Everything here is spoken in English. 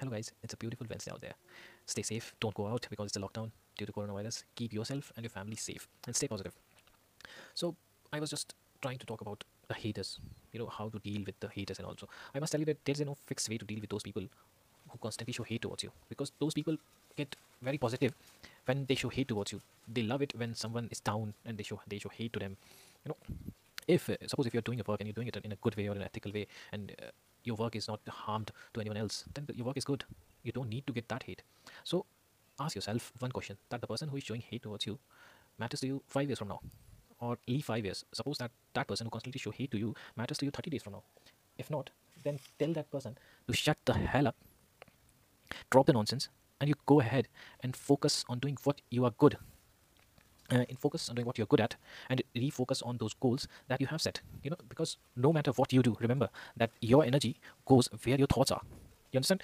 Hello, guys. It's a beautiful Wednesday out there. Stay safe. Don't go out because it's a lockdown due to coronavirus. Keep yourself and your family safe and stay positive. So, I was just trying to talk about the haters, you know, how to deal with the haters, and also, I must tell you that there's no fixed way to deal with those people who constantly show hate towards you because those people get very positive when they show hate towards you. They love it when someone is down and they show they show hate to them. You know, if uh, suppose if you're doing a work and you're doing it in a good way or an ethical way and uh, your work is not harmed to anyone else then your work is good. You don't need to get that hate. So ask yourself one question. That the person who is showing hate towards you matters to you 5 years from now or leave 5 years. Suppose that that person who constantly show hate to you matters to you 30 days from now. If not then tell that person to shut the hell up drop the nonsense and you go ahead and focus on doing what you are good uh, in focus on doing what you're good at and refocus on those goals that you have set you know because no matter what you do remember that your energy goes where your thoughts are. You understand